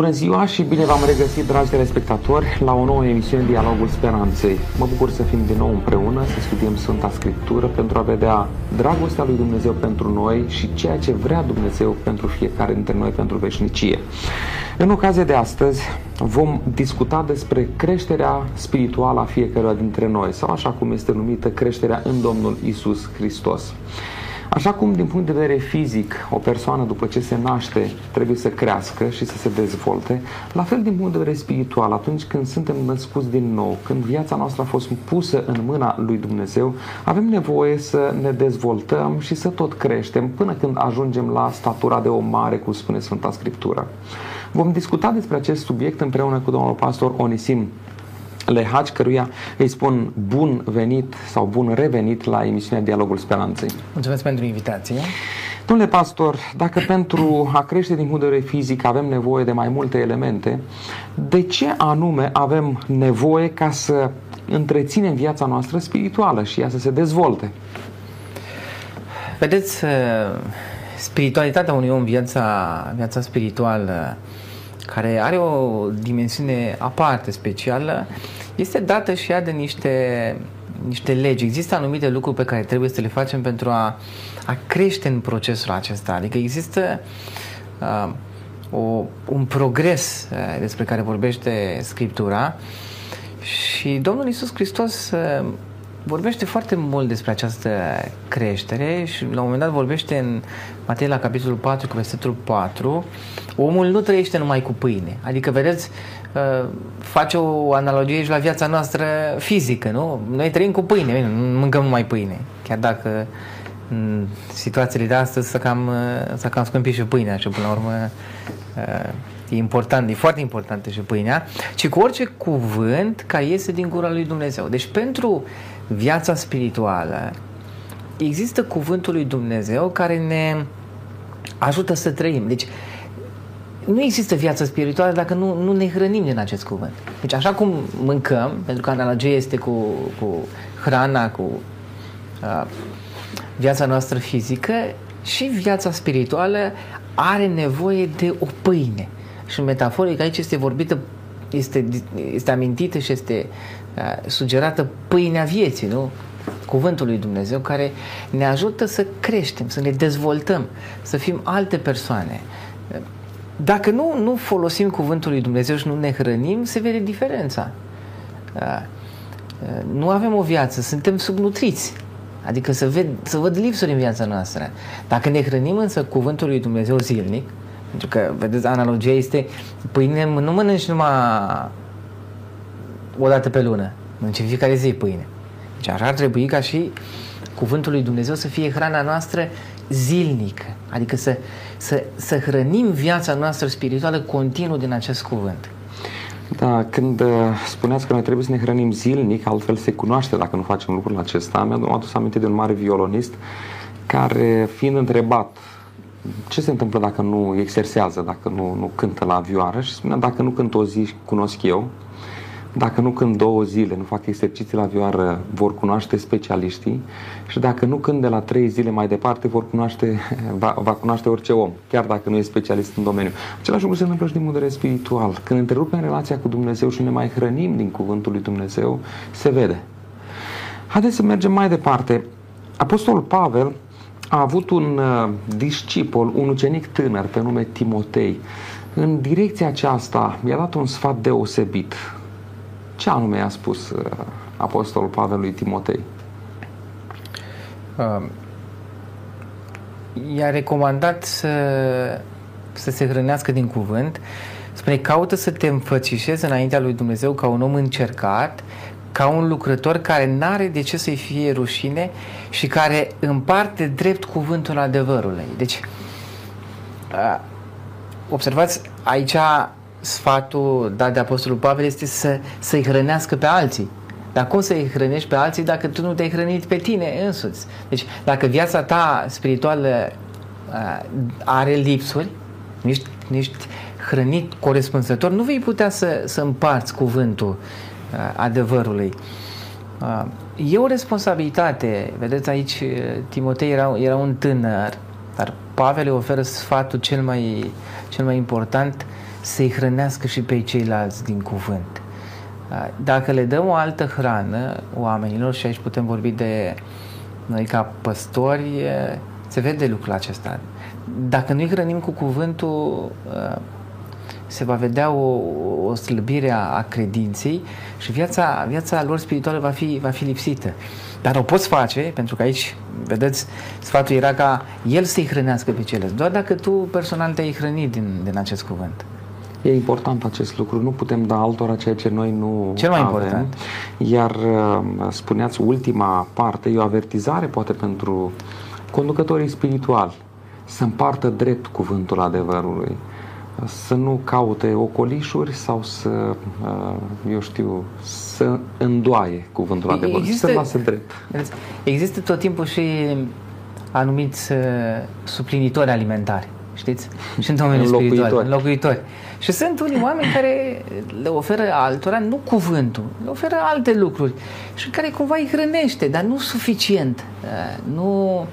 Bună ziua și bine v-am regăsit, dragi telespectatori, la o nouă emisiune Dialogul Speranței. Mă bucur să fim din nou împreună, să studiem Sfânta Scriptură pentru a vedea dragostea lui Dumnezeu pentru noi și ceea ce vrea Dumnezeu pentru fiecare dintre noi pentru veșnicie. În ocazia de astăzi vom discuta despre creșterea spirituală a fiecăruia dintre noi, sau așa cum este numită creșterea în Domnul Isus Hristos. Așa cum din punct de vedere fizic o persoană după ce se naște trebuie să crească și să se dezvolte, la fel din punct de vedere spiritual, atunci când suntem născuți din nou, când viața noastră a fost pusă în mâna lui Dumnezeu, avem nevoie să ne dezvoltăm și să tot creștem până când ajungem la statura de om mare, cum spune Sfânta Scriptură. Vom discuta despre acest subiect împreună cu domnul pastor Onisim Lehaci, căruia îi spun bun venit sau bun revenit la emisiunea Dialogul Speranței. Mulțumesc pentru invitație. Domnule pastor, dacă pentru a crește din punct de vedere fizic avem nevoie de mai multe elemente, de ce anume avem nevoie ca să întreținem viața noastră spirituală și ea să se dezvolte? Vedeți, uh, spiritualitatea unui om, viața, viața spirituală, care are o dimensiune aparte, specială, este dată și ea de niște, niște legi. Există anumite lucruri pe care trebuie să le facem pentru a, a crește în procesul acesta. Adică există uh, o, un progres uh, despre care vorbește Scriptura și Domnul Isus Hristos uh, vorbește foarte mult despre această creștere și la un moment dat vorbește în Matei la capitolul 4 cu versetul 4 omul nu trăiește numai cu pâine. Adică, vedeți, uh, face o analogie și la viața noastră fizică, nu? Noi trăim cu pâine, nu mâncăm numai pâine. Chiar dacă în situațiile de astăzi să cam, uh, să cam scumpit și pâinea și până la urmă uh, e important, e foarte importantă și pâinea, ci cu orice cuvânt care iese din gura lui Dumnezeu. Deci pentru viața spirituală există cuvântul lui Dumnezeu care ne ajută să trăim. Deci nu există viață spirituală dacă nu, nu ne hrănim din acest cuvânt. Deci așa cum mâncăm, pentru că analogia este cu, cu hrana, cu uh, viața noastră fizică, și viața spirituală are nevoie de o pâine. Și metaforic aici este vorbită, este, este amintită și este uh, sugerată pâinea vieții, nu? Cuvântul lui Dumnezeu care ne ajută să creștem, să ne dezvoltăm, să fim alte persoane. Dacă nu, nu folosim cuvântul lui Dumnezeu și nu ne hrănim, se vede diferența. Nu avem o viață, suntem subnutriți. Adică să, ved, să văd lipsuri în viața noastră. Dacă ne hrănim însă cuvântul lui Dumnezeu zilnic, pentru că, vedeți, analogia este pâine, nu mănânci numai o dată pe lună, mănânci în fiecare zi pâine. Deci așa ar trebui ca și cuvântul lui Dumnezeu să fie hrana noastră zilnică, adică să, să, să hrănim viața noastră spirituală continuu din acest cuvânt. Da, când uh, spuneați că noi trebuie să ne hrănim zilnic, altfel se cunoaște dacă nu facem lucrul acesta, mi-am adus aminte de un mare violonist care, fiind întrebat ce se întâmplă dacă nu exersează, dacă nu, nu cântă la vioară și spunea dacă nu cânt o zi, cunosc eu, dacă nu când două zile nu fac exerciții la vioară, vor cunoaște specialiștii și dacă nu când de la trei zile mai departe, vor cunoaște, va, va cunoaște orice om, chiar dacă nu e specialist în domeniu. Același lucru se întâmplă și din punct de vedere spiritual. Când întrerupem relația cu Dumnezeu și ne mai hrănim din cuvântul lui Dumnezeu, se vede. Haideți să mergem mai departe. Apostolul Pavel a avut un uh, discipol, un ucenic tânăr pe nume Timotei. În direcția aceasta i-a dat un sfat deosebit ce anume a spus uh, Apostolul Pavel lui Timotei? Uh, i-a recomandat să, să se hrănească din cuvânt, spune, caută să te înfățișezi înaintea lui Dumnezeu ca un om încercat, ca un lucrător care n-are de ce să-i fie rușine și care împarte drept cuvântul adevărului. Deci, uh, observați, aici sfatul dat de Apostolul Pavel este să, să-i hrănească pe alții. Dar cum să-i hrănești pe alții dacă tu nu te-ai hrănit pe tine însuți? Deci, dacă viața ta spirituală uh, are lipsuri, nu ești, nu ești hrănit corespunzător, nu vei putea să, să împarți cuvântul uh, adevărului. Uh, e o responsabilitate. Vedeți, aici Timotei era, era un tânăr, dar Pavel îi oferă sfatul cel mai, cel mai important să-i hrănească și pe ceilalți din cuvânt. Dacă le dăm o altă hrană oamenilor, și aici putem vorbi de noi ca păstori, se vede lucrul acesta. Dacă nu-i hrănim cu cuvântul, se va vedea o, o slăbire a credinței și viața, viața lor spirituală va fi, va fi lipsită. Dar o poți face, pentru că aici, vedeți, sfatul era ca el să-i hrănească pe ceilalți, doar dacă tu personal te-ai hrănit din, din acest cuvânt. E important acest lucru. Nu putem da altora ceea ce noi nu Cel mai avem. important. Iar uh, spuneați ultima parte, e o avertizare poate pentru conducătorii spirituali să împartă drept cuvântul adevărului să nu caute ocolișuri sau să, uh, eu știu, să îndoaie cuvântul adevărului, există, să lase drept. Există tot timpul și anumiți uh, suplinitori alimentari, știți? Și în domeniul spiritual, înlocuitori. Și sunt unii oameni care le oferă altora, nu cuvântul, le oferă alte lucruri și care cumva îi hrănește, dar nu suficient, uh, nu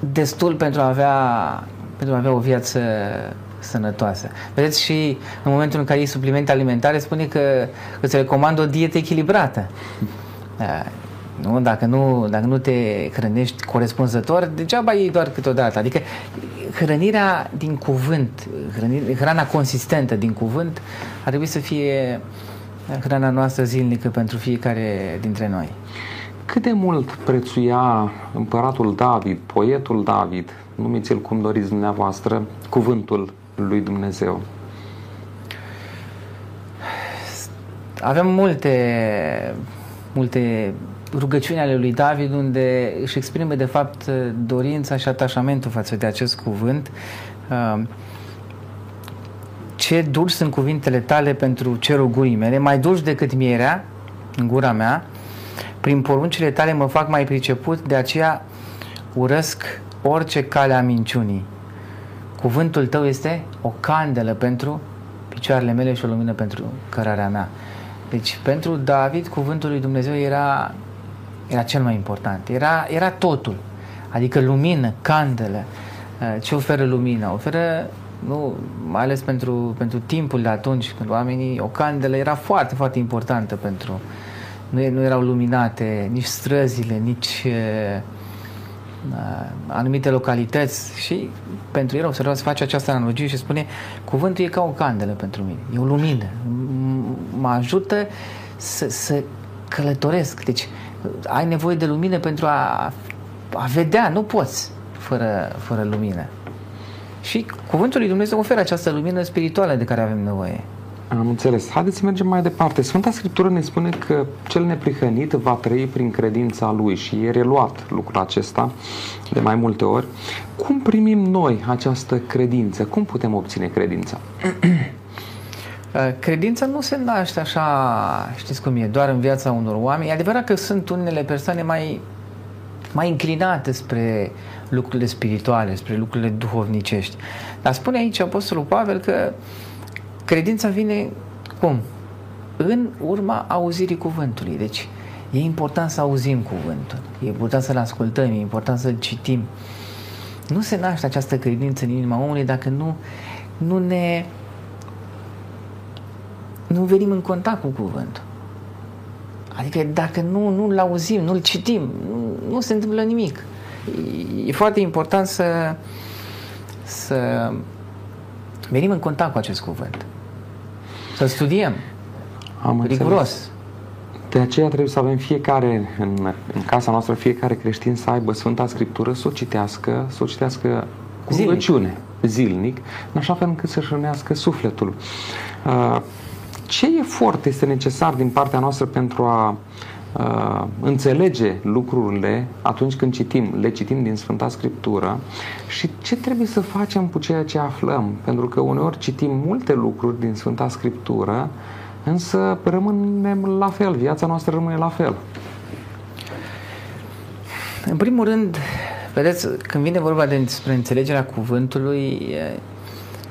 destul pentru a avea pentru a avea o viață sănătoasă. Vedeți și în momentul în care iei suplimente alimentare spune că îți recomand o dietă echilibrată. Da. Nu? Dacă, nu, dacă nu te hrănești corespunzător, degeaba iei doar câteodată. Adică hrănirea din cuvânt, hrănirea, hrana consistentă din cuvânt ar trebui să fie hrana noastră zilnică pentru fiecare dintre noi. Cât de mult prețuia împăratul David, poetul David, numiți-l cum doriți dumneavoastră, cuvântul lui Dumnezeu? Avem multe, multe rugăciuni ale lui David unde își exprimă de fapt dorința și atașamentul față de acest cuvânt. Um, ce dulci sunt cuvintele tale pentru cerul gurii mele, mai dulci decât mierea în gura mea, prin poruncile tale mă fac mai priceput, de aceea urăsc orice cale a minciunii. Cuvântul tău este o candelă pentru picioarele mele și o lumină pentru cărarea mea. Deci pentru David cuvântul lui Dumnezeu era, era cel mai important. Era, era totul. Adică lumină, candelă. Uh, ce oferă lumina? Oferă, nu, mai ales pentru, pentru timpul de atunci, când oamenii, o candelă era foarte, foarte importantă pentru... Nu, nu erau luminate nici străzile, nici uh, Uh, anumite localități și pentru el observați face această analogie și spune cuvântul e ca o candelă pentru mine, e o lumină, mă ajută să, să călătoresc. Deci ai nevoie de lumină pentru a, a vedea, nu poți fără, fără lumină. Și cuvântul lui Dumnezeu oferă această lumină spirituală de care avem nevoie. Am înțeles. Haideți să mergem mai departe. Sfânta Scriptură ne spune că cel neprihănit va trăi prin credința lui și e reluat lucrul acesta de mai multe ori. Cum primim noi această credință? Cum putem obține credința? Credința nu se naște așa, știți cum e, doar în viața unor oameni. E adevărat că sunt unele persoane mai, mai înclinate spre lucrurile spirituale, spre lucrurile duhovnicești. Dar spune aici Apostolul Pavel că Credința vine cum? În urma auzirii cuvântului. Deci e important să auzim cuvântul, e important să-l ascultăm, e important să-l citim. Nu se naște această credință în inima omului dacă nu, nu ne nu venim în contact cu cuvântul. Adică dacă nu, nu-l auzim, nu-l citim, nu, nu se întâmplă nimic. E, e foarte important să, să venim în contact cu acest cuvânt. Să studiem. Am riguros. Înțeles. De aceea trebuie să avem fiecare, în, în casa noastră, fiecare creștin să aibă Sfânta Scriptură, să o citească, să o citească cu zilnic. rugăciune, zilnic, în așa fel încât să-și rănească sufletul. Uh, ce efort este necesar din partea noastră pentru a uh, înțelege lucrurile atunci când citim, le citim din Sfânta Scriptură și ce trebuie să facem cu ceea ce aflăm. Pentru că uneori citim multe lucruri din Sfânta Scriptură, însă rămânem la fel, viața noastră rămâne la fel. În primul rând, vedeți, când vine vorba despre înțelegerea cuvântului,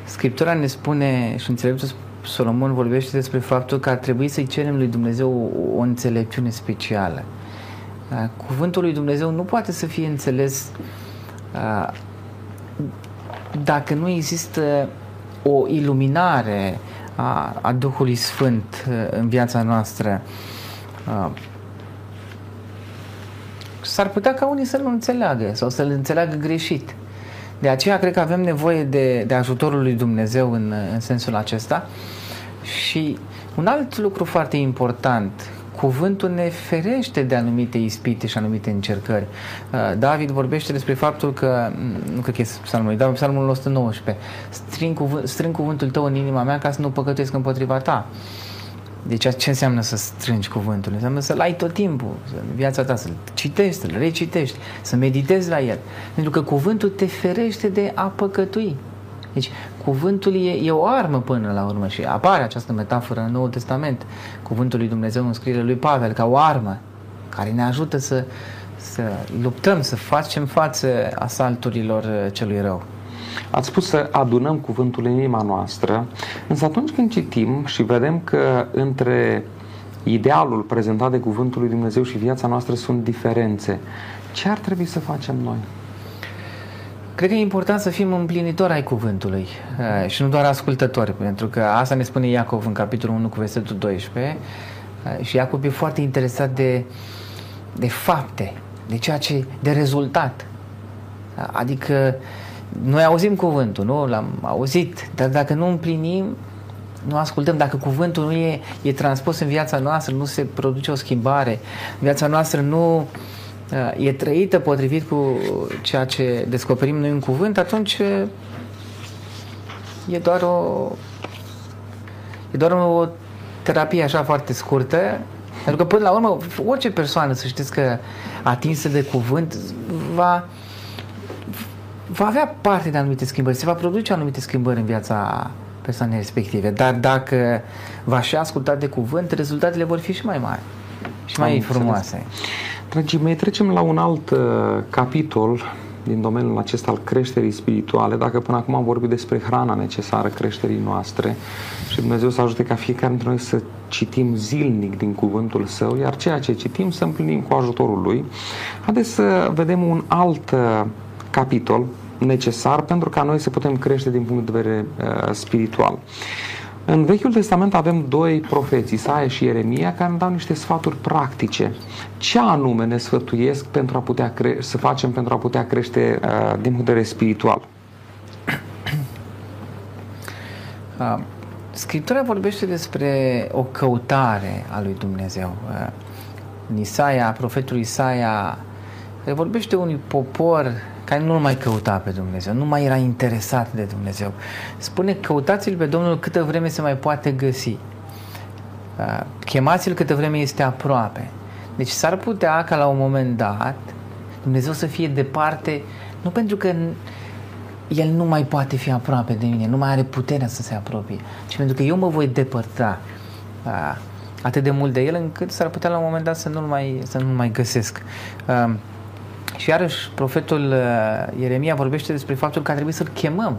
Scriptura ne spune și înțeleptul Solomon vorbește despre faptul că ar trebui să-i cerem lui Dumnezeu o, o înțelepciune specială. Cuvântul lui Dumnezeu nu poate să fie înțeles dacă nu există o iluminare a, a Duhului Sfânt uh, în viața noastră. Uh, s-ar putea ca unii să nu înțeleagă sau să-l înțeleagă greșit. De aceea cred că avem nevoie de, de ajutorul lui Dumnezeu în, în sensul acesta. Și un alt lucru foarte important, cuvântul ne ferește de anumite ispite și anumite încercări. Uh, David vorbește despre faptul că, mm, nu cred că e psalmul, dar psalmul 119, strâng, cuvânt, strâng cuvântul tău în inima mea ca să nu păcătuiesc împotriva ta. Deci ce înseamnă să strângi cuvântul? Înseamnă să-l ai tot timpul, în viața ta, să-l citești, să-l recitești, să meditezi la el. Pentru că cuvântul te ferește de a păcătui. Deci cuvântul e, e o armă până la urmă și apare această metaforă în Noul Testament. Cuvântul lui Dumnezeu în scrierile lui Pavel ca o armă care ne ajută să, să luptăm, să facem față asalturilor celui rău. Ați spus să adunăm cuvântul în inima noastră, însă atunci când citim și vedem că între idealul prezentat de cuvântul lui Dumnezeu și viața noastră sunt diferențe, ce ar trebui să facem noi? Cred că e important să fim împlinitori ai cuvântului uh, și nu doar ascultători, pentru că asta ne spune Iacov în capitolul 1 cu versetul 12 uh, și Iacov e foarte interesat de, de fapte, de ceea ce, de rezultat. Adică noi auzim cuvântul, nu? L-am auzit, dar dacă nu împlinim, nu ascultăm, dacă cuvântul nu e, e transpus în viața noastră, nu se produce o schimbare, viața noastră nu uh, e trăită potrivit cu ceea ce descoperim noi în cuvânt, atunci uh, e doar o e doar o terapie așa foarte scurtă pentru că până la urmă orice persoană să știți că atinsă de cuvânt va va avea parte de anumite schimbări, se va produce anumite schimbări în viața persoanei respective, dar dacă va și asculta de cuvânt, rezultatele vor fi și mai mari și mai Am frumoase. Înțeles. Dragii mei, trecem la un alt uh, capitol din domeniul acesta al creșterii spirituale, dacă până acum am vorbit despre hrana necesară creșterii noastre și Dumnezeu să ajute ca fiecare dintre noi să citim zilnic din cuvântul Său, iar ceea ce citim să împlinim cu ajutorul Lui. Haideți să vedem un alt uh, capitol necesar pentru ca noi să putem crește din punct de vedere uh, spiritual. În Vechiul Testament avem doi profeți, Isaia și Ieremia, care ne dau niște sfaturi practice. Ce anume ne sfătuiesc pentru a putea cre- să facem pentru a putea crește uh, din punct de vedere spiritual? Uh, Scriptura vorbește despre o căutare a lui Dumnezeu. Uh, în Isaia, profetul Isaia, vorbește unui popor care nu mai căuta pe Dumnezeu, nu mai era interesat de Dumnezeu. Spune, căutați-L pe Domnul câtă vreme se mai poate găsi. Uh, chemați-L câtă vreme este aproape. Deci s-ar putea ca la un moment dat Dumnezeu să fie departe, nu pentru că El nu mai poate fi aproape de mine, nu mai are puterea să se apropie, ci pentru că eu mă voi depărta uh, atât de mult de El încât s-ar putea la un moment dat să nu-L mai, să nu mai găsesc. Uh, și iarăși profetul uh, Ieremia vorbește despre faptul că ar trebui să-l chemăm.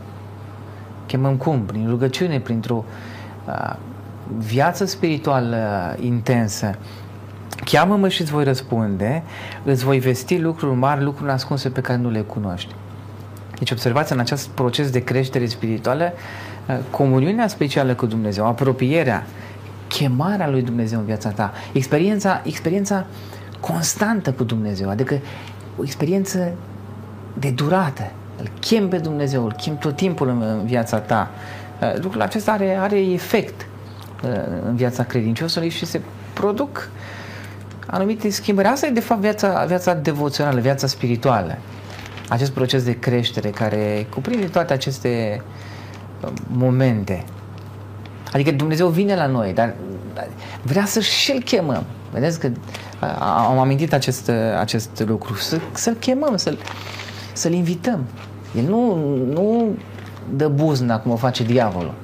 Chemăm cum? Prin rugăciune, printr-o uh, viață spirituală uh, intensă. Cheamă-mă și îți voi răspunde, îți voi vesti lucruri mari, lucruri ascunse pe care nu le cunoști. Deci observați în acest proces de creștere spirituală uh, comuniunea specială cu Dumnezeu, apropierea, chemarea lui Dumnezeu în viața ta, experiența, experiența constantă cu Dumnezeu, adică o experiență de durată. Îl chem pe Dumnezeu, îl chem tot timpul în viața ta. Uh, lucrul acesta are, are efect uh, în viața credinciosului și se produc anumite schimbări. Asta e de fapt viața, viața devoțională, viața spirituală. Acest proces de creștere care cuprinde toate aceste uh, momente. Adică Dumnezeu vine la noi, dar vrea să și-l chemăm. Vedeți că am amintit acest, acest lucru. Să, să-l chemăm, să-l, să-l invităm. El nu, nu dă buzna cum o face diavolul.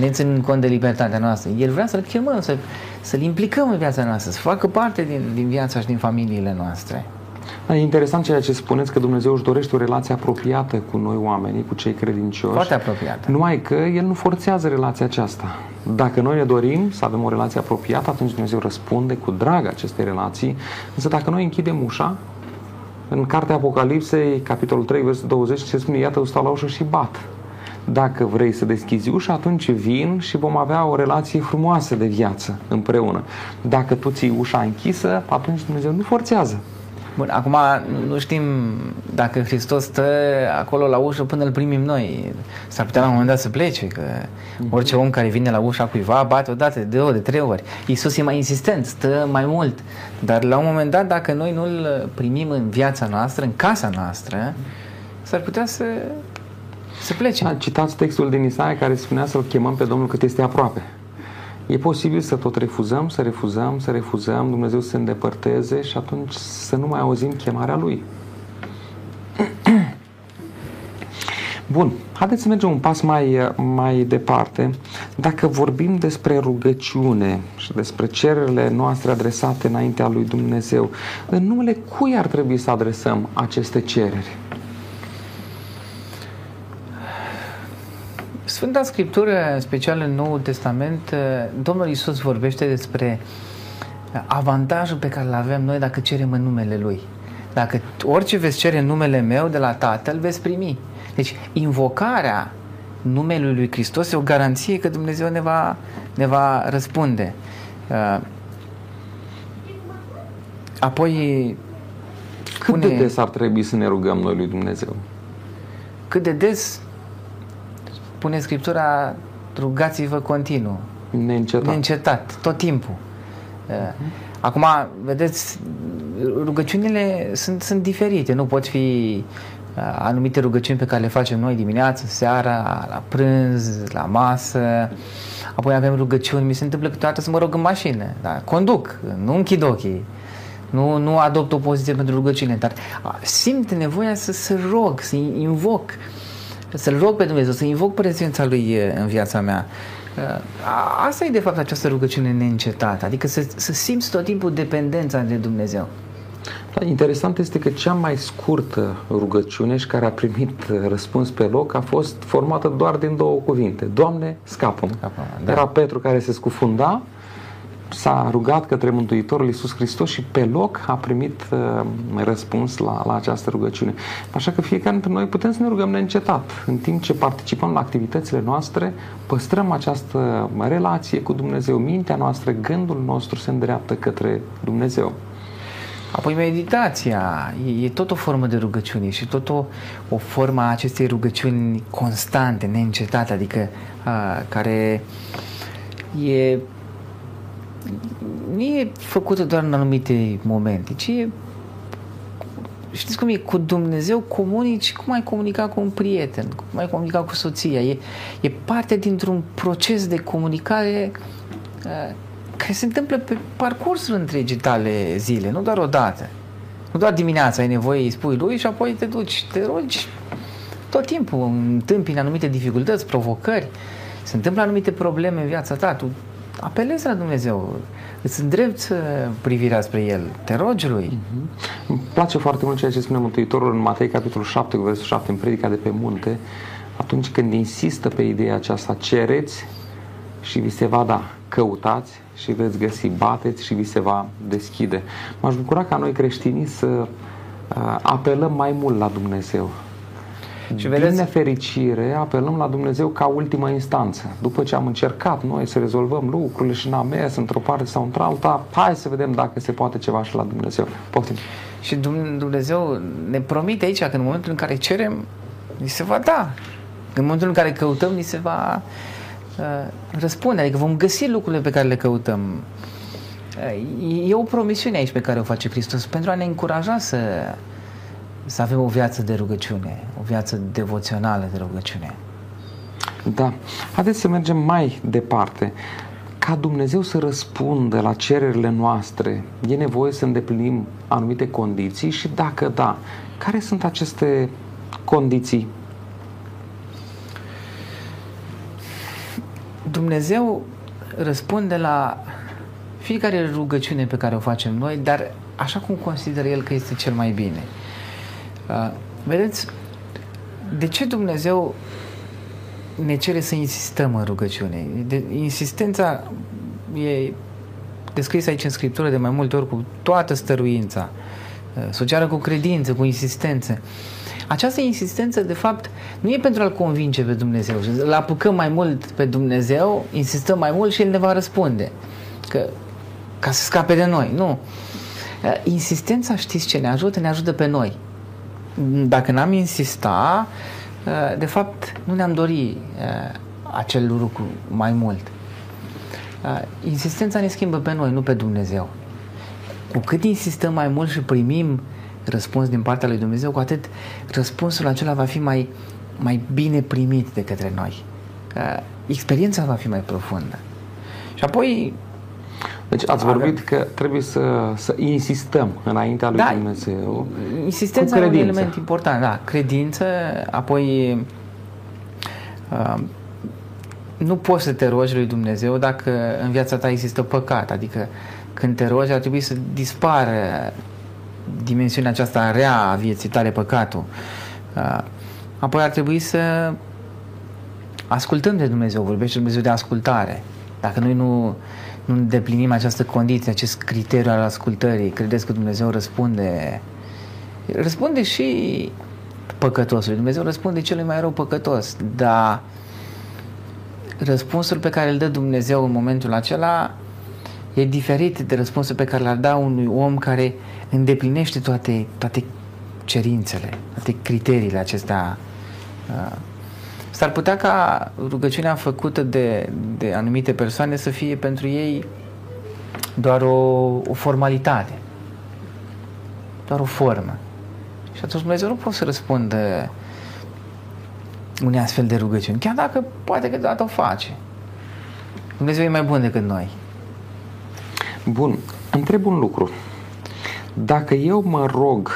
Ne țin cont de libertatea noastră. El vrea să-l chemăm, să, să-l implicăm în viața noastră, să facă parte din, din viața și din familiile noastre. Da, e interesant ceea ce spuneți că Dumnezeu își dorește o relație apropiată cu noi oamenii, cu cei credincioși. Foarte apropiată. Numai că El nu forțează relația aceasta. Dacă noi ne dorim să avem o relație apropiată, atunci Dumnezeu răspunde cu drag acestei relații. Însă dacă noi închidem ușa, în cartea Apocalipsei, capitolul 3, versetul 20, se spune, iată, stau la ușă și bat. Dacă vrei să deschizi ușa, atunci vin și vom avea o relație frumoasă de viață împreună. Dacă tu ții ușa închisă, atunci Dumnezeu nu forțează. Bun, acum nu știm dacă Hristos stă acolo la ușă până îl primim noi. S-ar putea la un moment dat să plece, că orice om care vine la ușa cuiva bate odată, de două, de trei ori. Iisus e mai insistent, stă mai mult. Dar la un moment dat, dacă noi nu-l primim în viața noastră, în casa noastră, s-ar putea să, să plece. Da, citați textul din Isaia care spunea să-l chemăm pe Domnul cât este aproape. E posibil să tot refuzăm, să refuzăm, să refuzăm, Dumnezeu să se îndepărteze și atunci să nu mai auzim chemarea Lui. Bun, haideți să mergem un pas mai, mai departe. Dacă vorbim despre rugăciune și despre cererile noastre adresate înaintea lui Dumnezeu, în numele cui ar trebui să adresăm aceste cereri? Sfânta Scriptură, în special în Noul Testament, Domnul Isus vorbește despre avantajul pe care îl avem noi dacă cerem în numele Lui. Dacă orice veți cere în numele meu de la Tatăl, veți primi. Deci, invocarea numelui lui Hristos e o garanție că Dumnezeu ne va, ne va răspunde. Apoi, cât spune, de des ar trebui să ne rugăm noi lui Dumnezeu? Cât de des spune Scriptura, rugați-vă continuu. Neîncetat. Neîncetat, tot timpul. Uh-huh. Acum, vedeți, rugăciunile sunt, sunt diferite. Nu pot fi uh, anumite rugăciuni pe care le facem noi dimineața, seara, la prânz, la masă. Apoi avem rugăciuni, mi se întâmplă câteodată să mă rog în mașină. Da? Conduc, nu închid ochii. Nu, nu adopt o poziție pentru rugăciune, dar simt nevoia să, să rog, să invoc uh, să-L rog pe Dumnezeu, să invoc prezența Lui în viața mea. Asta e de fapt această rugăciune neîncetată, adică să, să simți tot timpul dependența de Dumnezeu. Da, interesant este că cea mai scurtă rugăciune și care a primit răspuns pe loc a fost formată doar din două cuvinte. Doamne, scapă-mă. Da. Era Petru care se scufunda s-a rugat către Mântuitorul Iisus Hristos și pe loc a primit uh, răspuns la, la această rugăciune. Așa că fiecare dintre noi putem să ne rugăm neîncetat. În timp ce participăm la activitățile noastre, păstrăm această relație cu Dumnezeu. Mintea noastră, gândul nostru se îndreaptă către Dumnezeu. Apoi meditația e, e tot o formă de rugăciune și tot o, o formă a acestei rugăciuni constante, neîncetate, adică a, care e nu e făcută doar în anumite momente, ci e știți cum e, cu Dumnezeu comunici cum ai comunica cu un prieten, cum ai comunica cu soția. E, e parte dintr-un proces de comunicare uh, care se întâmplă pe parcursul întregii tale zile, nu doar o dată. Nu doar dimineața ai nevoie, îi spui lui și apoi te duci, te rogi tot timpul, întâmpini anumite dificultăți, provocări, se întâmplă anumite probleme în viața ta, tu apelezi la Dumnezeu, îți îndrepți uh, privirea spre El, te rogi Lui. Uh-huh. Îmi place foarte mult ceea ce spune Mântuitorul în Matei, capitolul 7, versul 7, în predica de pe munte, atunci când insistă pe ideea aceasta, cereți și vi se va da, căutați și veți găsi, bateți și vi se va deschide. M-aș bucura ca noi creștinii să uh, apelăm mai mult la Dumnezeu, și vedeți... Din nefericire, apelăm la Dumnezeu ca ultimă instanță. După ce am încercat noi să rezolvăm lucrurile și n-am mers într-o parte sau într-alta, hai să vedem dacă se poate ceva și la Dumnezeu. Poftim. Și Dumnezeu ne promite aici că în momentul în care cerem, ni se va da. În momentul în care căutăm, ni se va uh, răspunde. Adică vom găsi lucrurile pe care le căutăm. Uh, e o promisiune aici pe care o face Hristos pentru a ne încuraja să să avem o viață de rugăciune, o viață devoțională de rugăciune. Da. Haideți să mergem mai departe. Ca Dumnezeu să răspundă la cererile noastre, e nevoie să îndeplinim anumite condiții și dacă da, care sunt aceste condiții? Dumnezeu răspunde la fiecare rugăciune pe care o facem noi, dar așa cum consideră El că este cel mai bine. Uh, vedeți, de ce Dumnezeu ne cere să insistăm în rugăciune? De, insistența e descrisă aici în Scriptură de mai multe ori cu toată stăruința. socială cu credință, cu insistență. Această insistență, de fapt, nu e pentru a-L convinge pe Dumnezeu. Îl apucăm mai mult pe Dumnezeu, insistăm mai mult și El ne va răspunde. Că, ca să scape de noi. Nu. Insistența, știți ce ne ajută? Ne ajută pe noi. Dacă n-am insista, de fapt, nu ne-am dorit acel lucru mai mult. Insistența ne schimbă pe noi, nu pe Dumnezeu. Cu cât insistăm mai mult și primim răspuns din partea lui Dumnezeu, cu atât răspunsul acela va fi mai, mai bine primit de către noi. Experiența va fi mai profundă. Și apoi deci ați vorbit că trebuie să, să insistăm înaintea lui da, Dumnezeu. Insistența e un element important, da. Credință, apoi uh, nu poți să te rogi lui Dumnezeu dacă în viața ta există păcat. Adică când te rogi ar trebui să dispară dimensiunea aceasta rea a vieții tale, păcatul. Uh, apoi ar trebui să ascultăm de Dumnezeu, vorbește Dumnezeu de ascultare. Dacă noi nu, nu îndeplinim această condiție, acest criteriu al ascultării, credeți că Dumnezeu răspunde răspunde și păcătosului. Dumnezeu răspunde celui mai rău păcătos, dar răspunsul pe care îl dă Dumnezeu în momentul acela e diferit de răspunsul pe care l-ar da unui om care îndeplinește toate, toate cerințele, toate criteriile acestea. Uh, s-ar putea ca rugăciunea făcută de, de anumite persoane să fie pentru ei doar o, o formalitate, doar o formă. Și atunci Dumnezeu nu poate să răspundă unei astfel de rugăciuni, chiar dacă poate că deodată o face. Dumnezeu e mai bun decât noi. Bun, întreb un lucru. Dacă eu mă rog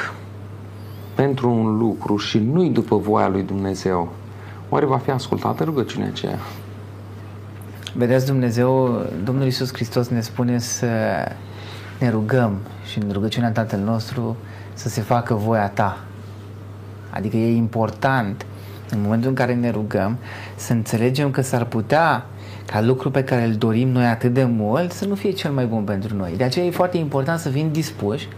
pentru un lucru și nu-i după voia lui Dumnezeu, oare va fi ascultată rugăciunea aceea? Vedeți, Dumnezeu, Domnul Iisus Hristos ne spune să ne rugăm și în rugăciunea Tatăl nostru să se facă voia ta. Adică e important în momentul în care ne rugăm să înțelegem că s-ar putea ca lucru pe care îl dorim noi atât de mult să nu fie cel mai bun pentru noi. De aceea e foarte important să fim dispuși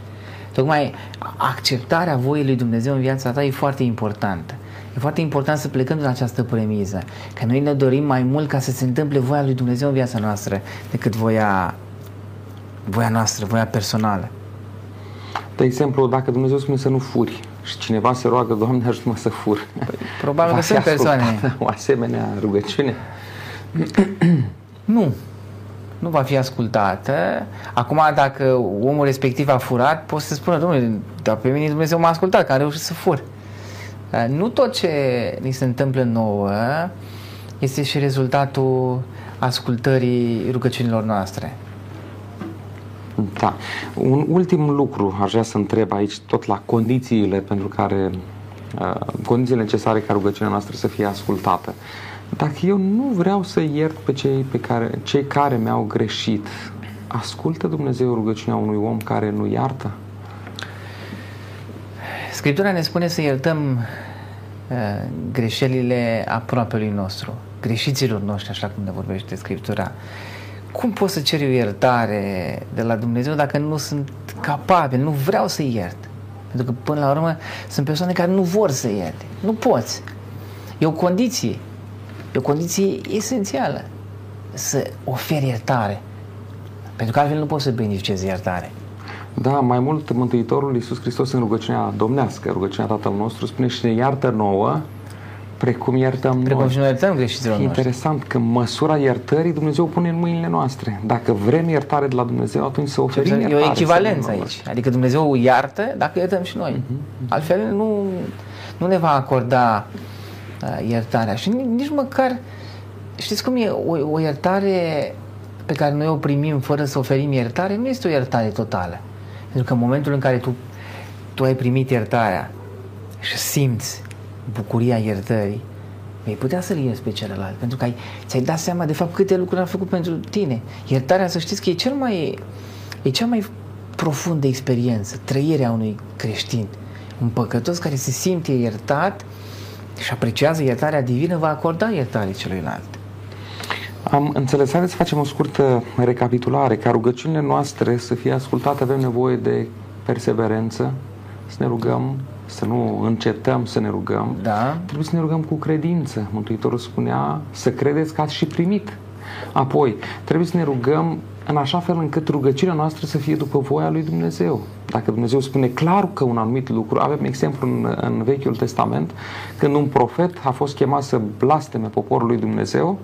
Tocmai acceptarea voii lui Dumnezeu în viața ta e foarte importantă. E foarte important să plecăm de la această premiză, că noi ne dorim mai mult ca să se întâmple voia lui Dumnezeu în viața noastră decât voia, voia noastră, voia personală. De exemplu, dacă Dumnezeu spune să nu furi și cineva se roagă, Doamne, ajută-mă să fur. Păi, probabil că sunt persoane. O asemenea rugăciune? nu nu va fi ascultată. Acum, dacă omul respectiv a furat, poți să spună, domnule, dar pe mine Dumnezeu m-a ascultat, că a reușit să fur. Uh, nu tot ce ni se întâmplă nouă este și rezultatul ascultării rugăciunilor noastre. Da. Un ultim lucru aș vrea să întreb aici, tot la condițiile pentru care, uh, condițiile necesare ca rugăciunea noastră să fie ascultată. Uh, dacă eu nu vreau să iert pe cei, pe care, cei care mi-au greșit, ascultă Dumnezeu rugăciunea unui om care nu iartă? Scriptura ne spune să iertăm uh, greșelile aproapelui nostru, greșiților noștri, așa cum ne vorbește Scriptura. Cum pot să cer eu iertare de la Dumnezeu dacă nu sunt capabil, nu vreau să iert? Pentru că, până la urmă, sunt persoane care nu vor să ierte. Nu poți. E o condiție. E o condiție esențială să oferi iertare. Pentru că altfel nu poți să beneficiezi iertare. Da, mai mult Mântuitorul Iisus Hristos în rugăciunea domnească, rugăciunea Tatăl nostru, spune și ne iartă nouă precum iertăm precum noi. și noi iertăm greșiților E interesant că măsura iertării Dumnezeu pune în mâinile noastre. Dacă vrem iertare de la Dumnezeu, atunci să oferim iertare. E o echivalență aici. Adică Dumnezeu iartă dacă iertăm și noi. Uh-huh. Altfel nu, nu ne va acorda uh, iertarea. Și nici măcar, știți cum e, o, o iertare pe care noi o primim fără să oferim iertare, nu este o iertare totală. Pentru că în momentul în care tu, tu ai primit iertarea și simți bucuria iertării, vei putea să-l ierți pe celălalt, pentru că ai, ți-ai dat seama de fapt câte lucruri a făcut pentru tine. Iertarea, să știți că e cel mai, e cea mai profundă experiență, trăirea unui creștin. Un păcătos care se simte iertat și apreciază iertarea divină, va acorda iertare celuilalt. Am înțeles. Haideți să facem o scurtă recapitulare. Ca rugăciunile noastre să fie ascultate, avem nevoie de perseverență, să ne rugăm, să nu încetăm să ne rugăm. Da. Trebuie să ne rugăm cu credință. Mântuitorul spunea să credeți că ați și primit. Apoi, trebuie să ne rugăm în așa fel încât rugăciunea noastră să fie după voia lui Dumnezeu. Dacă Dumnezeu spune clar că un anumit lucru, avem exemplu în, în Vechiul Testament, când un profet a fost chemat să blasteme poporul lui Dumnezeu,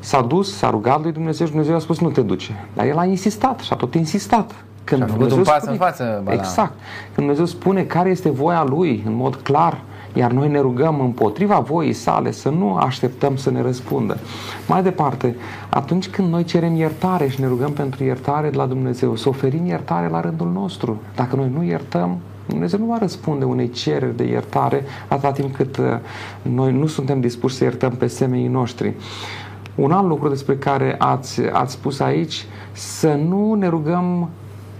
s-a dus, s-a rugat lui Dumnezeu și Dumnezeu a spus nu te duce. Dar el a insistat și a tot insistat. Când și a făcut un pas spune, în față. Bala. Exact. Când Dumnezeu spune care este voia lui în mod clar, iar noi ne rugăm împotriva voii sale să nu așteptăm să ne răspundă. Mai departe, atunci când noi cerem iertare și ne rugăm pentru iertare de la Dumnezeu, să oferim iertare la rândul nostru. Dacă noi nu iertăm, Dumnezeu nu va răspunde unei cereri de iertare atâta timp cât uh, noi nu suntem dispuși să iertăm pe semenii noștri. Un alt lucru despre care ați, ați spus aici, să nu ne rugăm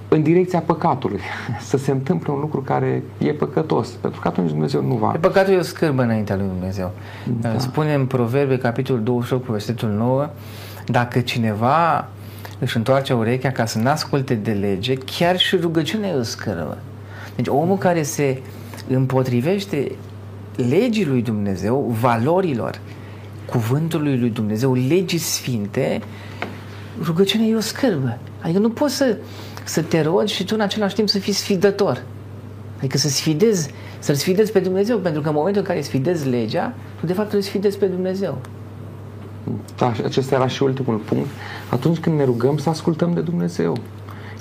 în direcția păcatului, să se întâmple un lucru care e păcătos, pentru că atunci Dumnezeu nu va... Păcatul e o scârbă înaintea lui Dumnezeu. Da. Spune în Proverbe, capitolul 28, versetul 9, dacă cineva își întoarce urechea ca să n-asculte de lege, chiar și rugăciunea e o scârbă. Deci omul care se împotrivește legii lui Dumnezeu, valorilor, cuvântului lui Dumnezeu, legii sfinte, rugăciunea e o scârbă. Adică nu poți să să te rogi și tu în același timp să fii sfidător. Adică să sfidezi, să-L sfidezi pe Dumnezeu, pentru că în momentul în care sfidezi legea, tu de fapt îl sfidezi pe Dumnezeu. Da, acesta era și ultimul punct. Atunci când ne rugăm să ascultăm de Dumnezeu.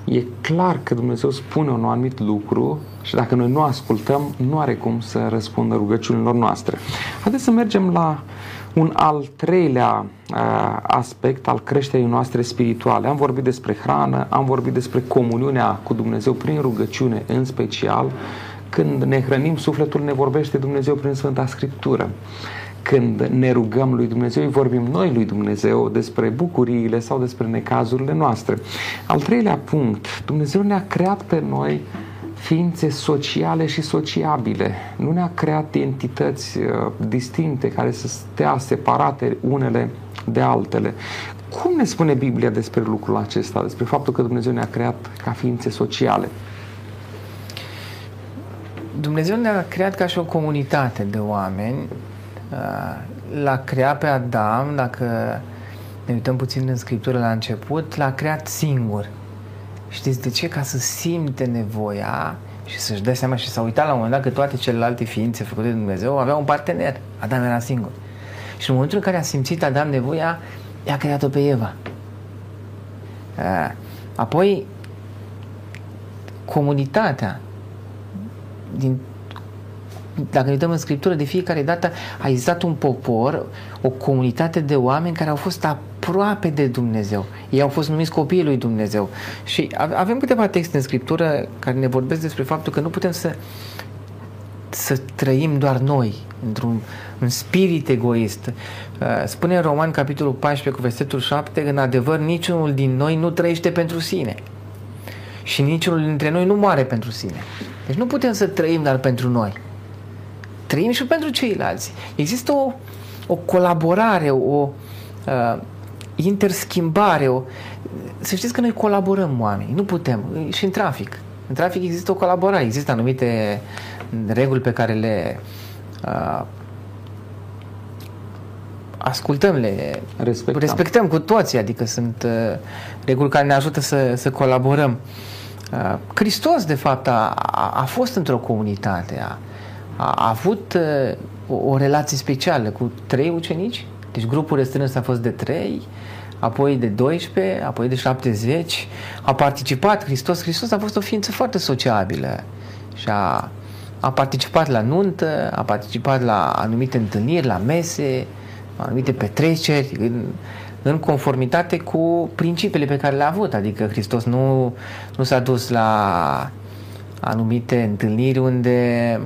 E clar că Dumnezeu spune un anumit lucru și dacă noi nu ascultăm, nu are cum să răspundă rugăciunilor noastre. Haideți să mergem la un al treilea uh, aspect al creșterii noastre spirituale. Am vorbit despre hrană, am vorbit despre comuniunea cu Dumnezeu prin rugăciune în special. Când ne hrănim, sufletul ne vorbește Dumnezeu prin Sfânta Scriptură. Când ne rugăm lui Dumnezeu, îi vorbim noi lui Dumnezeu despre bucuriile sau despre necazurile noastre. Al treilea punct, Dumnezeu ne-a creat pe noi ființe sociale și sociabile. Nu ne-a creat entități uh, distincte care să stea separate unele de altele. Cum ne spune Biblia despre lucrul acesta, despre faptul că Dumnezeu ne-a creat ca ființe sociale? Dumnezeu ne-a creat ca și o comunitate de oameni. Uh, l-a creat pe Adam, dacă ne uităm puțin în Scriptură la început, l-a creat singur. Știți de ce? Ca să simte nevoia și să-și dea seama și să uita la un moment dat că toate celelalte ființe făcute de Dumnezeu aveau un partener. Adam era singur. Și în momentul în care a simțit Adam nevoia, i-a creat-o pe Eva. Apoi, comunitatea din dacă ne uităm în Scriptură, de fiecare dată a existat un popor, o comunitate de oameni care au fost aproape de Dumnezeu. Ei au fost numiți copiii lui Dumnezeu. Și avem câteva texte în Scriptură care ne vorbesc despre faptul că nu putem să să trăim doar noi, într-un un spirit egoist. Uh, spune în Roman, capitolul 14, cu versetul 7, în adevăr, niciunul din noi nu trăiește pentru sine. Și niciunul dintre noi nu moare pentru sine. Deci nu putem să trăim doar pentru noi trăim și pentru ceilalți. Există o, o colaborare, o uh, interschimbare. O... Să știți că noi colaborăm oameni, nu putem. Și în trafic. În trafic există o colaborare, există anumite reguli pe care le uh, ascultăm, le respectăm. respectăm cu toții, adică sunt uh, reguli care ne ajută să, să colaborăm. Uh, Hristos, de fapt, a, a, a fost într-o comunitate, a, a avut uh, o, o relație specială cu trei ucenici, deci grupul restrâns a fost de trei, apoi de 12, apoi de 70, a participat Hristos. Hristos a fost o ființă foarte sociabilă și a, a participat la nuntă, a participat la anumite întâlniri, la mese, anumite petreceri, în, în conformitate cu principiile pe care le-a avut. Adică Hristos nu, nu s-a dus la anumite întâlniri unde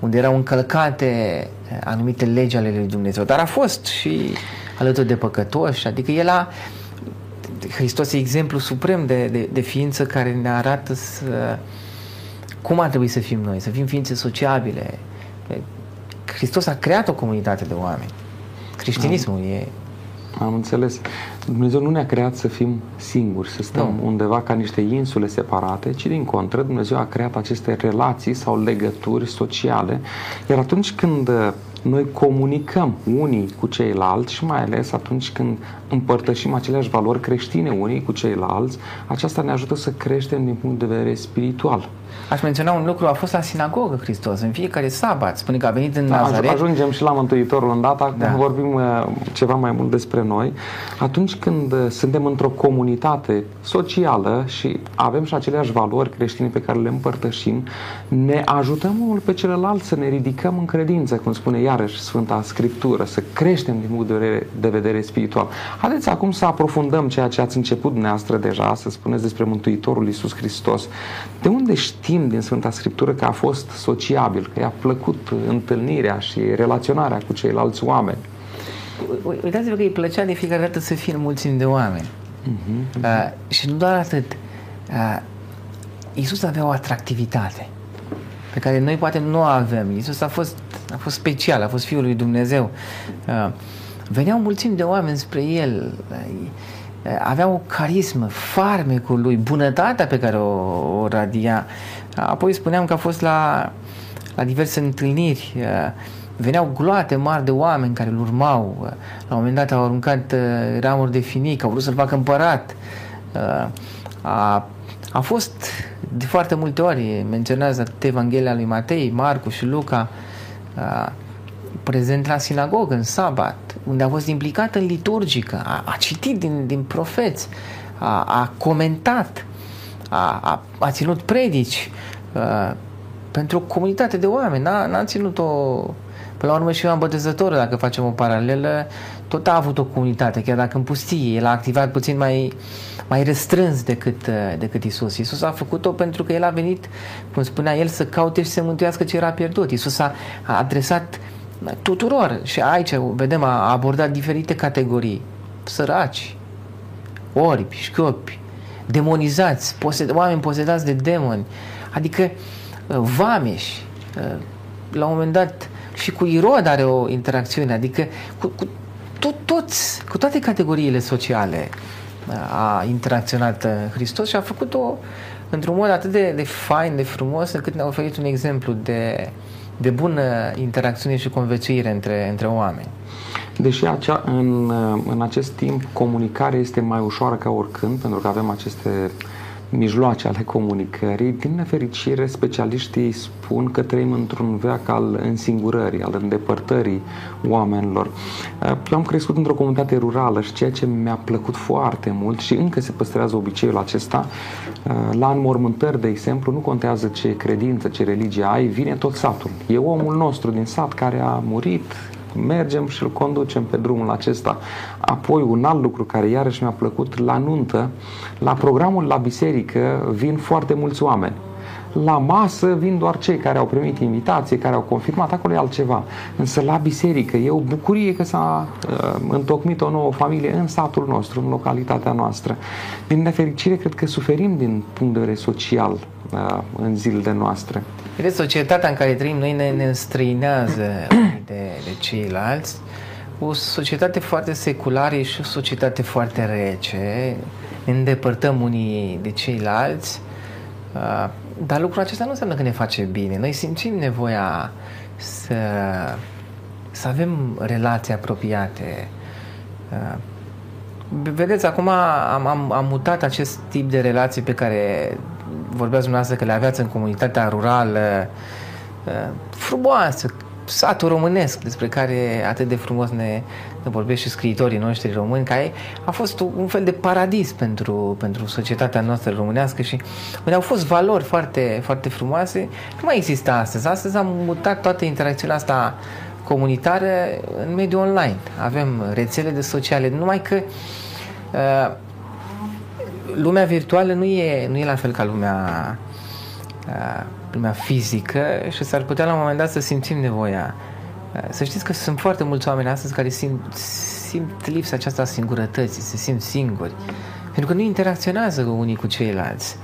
unde erau încălcate eh, anumite legi ale lui Dumnezeu, dar a fost și alături de păcătoși, adică el a Hristos e exemplu suprem de, de, de ființă care ne arată să, cum ar trebui să fim noi, să fim ființe sociabile. Hristos a creat o comunitate de oameni. Creștinismul e Am înțeles. Dumnezeu nu ne-a creat să fim singuri, să stăm nu. undeva ca niște insule separate, ci din contră Dumnezeu a creat aceste relații sau legături sociale. Iar atunci când noi comunicăm unii cu ceilalți și mai ales atunci când împărtășim aceleași valori creștine unii cu ceilalți, aceasta ne ajută să creștem din punct de vedere spiritual. Aș menționa un lucru, a fost la sinagogă Hristos, în fiecare sabat, spune că a venit în da, Nazaret. Ajungem și la Mântuitorul în data da. când vorbim uh, ceva mai mult despre noi. Atunci când uh, suntem într-o comunitate socială și avem și aceleași valori creștine pe care le împărtășim, ne ajutăm unul pe celălalt să ne ridicăm în credință, cum spune iarăși Sfânta Scriptură, să creștem din punct de vedere, de vedere spiritual. Haideți acum să aprofundăm ceea ce ați început dumneavoastră deja, să spuneți despre Mântuitorul Iisus Hristos. De unde știm din Sfânta Scriptură că a fost sociabil, că i-a plăcut întâlnirea și relaționarea cu ceilalți oameni? Uitați-vă că îi plăcea de fiecare dată să fie mulțimi de oameni. Uh-huh. Uh, și nu doar atât. Uh, Iisus avea o atractivitate pe care noi poate nu o avem. Iisus a fost, a fost special, a fost Fiul lui Dumnezeu. Uh, veneau mulțimi de oameni spre El. Uh, avea o carismă, farmecul lui, bunătatea pe care o, o radia. Apoi spuneam că a fost la, la diverse întâlniri, veneau gloate mari de oameni care îl urmau. La un moment dat au aruncat ramuri de finic, au vrut să-l facă împărat. A, a fost de foarte multe ori, menționează atât Evanghelia lui Matei, Marcu și Luca, prezent la sinagogă, în sabat, unde a fost implicat în liturgică, a, a citit din, din profeți, a, a comentat, a, a, a ținut predici a, pentru o comunitate de oameni. N-a, n-a ținut-o Până la urmă și Ioan Botezătorul, dacă facem o paralelă, tot a avut o comunitate, chiar dacă în pustie. El a activat puțin mai, mai restrâns decât, decât Isus. Isus a făcut-o pentru că el a venit, cum spunea el, să caute și să mântuiască ce era pierdut. Isus a, a adresat tuturor. Și aici, vedem, a abordat diferite categorii. Săraci, orbi, șchiopi, demonizați, posed- oameni posedați de demoni, adică uh, vameși. Uh, la un moment dat și cu Irod are o interacțiune, adică cu, cu tot, toți, cu toate categoriile sociale uh, a interacționat Hristos și a făcut-o într-un mod atât de, de fain, de frumos, încât ne-a oferit un exemplu de, de bună interacțiune și conviețuire între, între oameni. Deși acea, în, în acest timp comunicarea este mai ușoară ca oricând, pentru că avem aceste mijloace ale comunicării, din nefericire specialiștii spun că trăim într-un veac al însingurării, al îndepărtării oamenilor. Eu am crescut într-o comunitate rurală și ceea ce mi-a plăcut foarte mult și încă se păstrează obiceiul acesta, la înmormântări, de exemplu, nu contează ce credință, ce religie ai, vine tot satul. E omul nostru din sat care a murit, mergem și îl conducem pe drumul acesta. Apoi un alt lucru care iarăși mi-a plăcut, la nuntă, la programul la biserică vin foarte mulți oameni. La masă vin doar cei care au primit invitație, care au confirmat, acolo e altceva. Însă la biserică e o bucurie că s-a uh, întocmit o nouă familie în satul nostru, în localitatea noastră. Din nefericire, cred că suferim din punct de vedere social uh, în zilele noastre. Vedeți, societatea în care trăim noi ne, ne înstrăinează de, de ceilalți. O societate foarte seculară și o societate foarte rece. Ne îndepărtăm unii de ceilalți. Uh, dar lucrul acesta nu înseamnă că ne face bine. Noi simțim nevoia să, să avem relații apropiate. Uh, vedeți, acum am, am, am mutat acest tip de relații pe care vorbeați dumneavoastră că le aveați în comunitatea rurală uh, frumoasă, satul românesc despre care atât de frumos ne, ne vorbesc și scriitorii noștri români, care a fost un fel de paradis pentru, pentru societatea noastră românească și unde au fost valori foarte, foarte frumoase. Nu mai există astăzi. Astăzi am mutat toată interacțiunea asta comunitară în mediul online. Avem rețele de sociale, numai că uh, lumea virtuală nu e, nu e la fel ca lumea uh, lumea fizică și s-ar putea la un moment dat să simțim nevoia. Să știți că sunt foarte mulți oameni astăzi care simt, simt lipsa aceasta a singurătății, se simt singuri, pentru că nu interacționează unii cu ceilalți.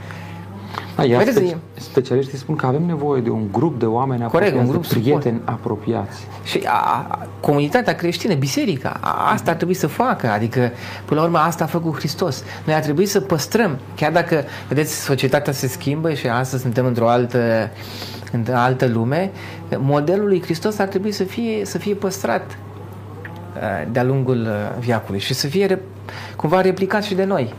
Da, iar Vedeți, speci- specialiștii spun că avem nevoie de un grup de oameni Corect, apropiați, un grup de prieteni apropiați. Și a, a, comunitatea creștină, biserica, a, asta ar trebui să facă, adică până la urmă asta a făcut Hristos. Noi ar trebui să păstrăm, chiar dacă, vedeți, societatea se schimbă și astăzi suntem într-o altă, într-o altă lume, modelul lui Hristos ar trebui să fie, să fie păstrat uh, de-a lungul uh, viacului și să fie re, cumva replicat și de noi.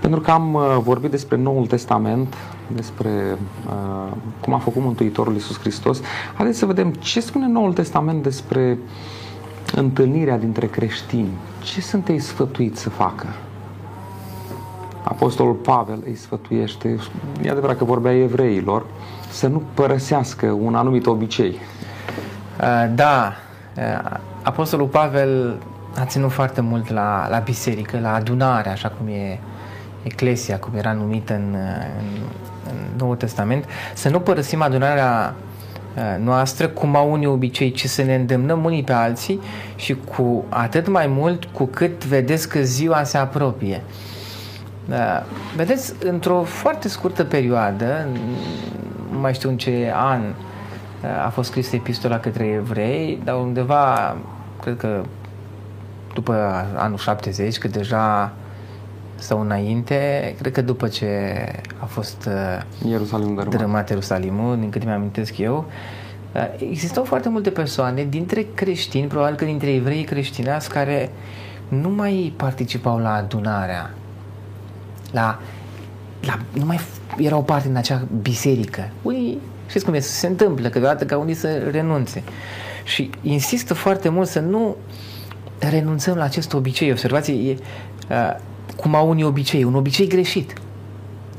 Pentru că am uh, vorbit despre Noul Testament, despre uh, cum a făcut Mântuitorul Iisus Hristos, haideți să vedem ce spune Noul Testament despre întâlnirea dintre creștini. Ce sunt ei sfătuiți să facă? Apostolul Pavel îi sfătuiește, e adevărat că vorbea evreilor, să nu părăsească un anumit obicei. Uh, Da, uh, Apostolul Pavel a ținut foarte mult la, la biserică, la adunare, așa cum e Eclesia, cum era numită în, în, în Noul Testament, să nu părăsim adunarea uh, noastră cum au unii obicei, ci să ne îndemnăm unii pe alții și cu atât mai mult cu cât vedeți că ziua se apropie. Uh, Vedeți, într-o foarte scurtă perioadă, nu mai știu în ce an uh, a fost scrisă epistola către evrei, dar undeva, cred că după anul 70, că deja sau înainte, cred că după ce a fost uh, Ierusalim dărâmat. dărâmat Ierusalimul, din câte mi-amintesc eu, uh, existau foarte multe persoane dintre creștini, probabil că dintre evrei creștinați, care nu mai participau la adunarea, la, la, nu mai f- erau parte în acea biserică. Unii, știți cum e, se întâmplă câteodată ca unii să renunțe. Și insistă foarte mult să nu renunțăm la acest obicei. Observați, e, uh, cum au unii obicei, un obicei greșit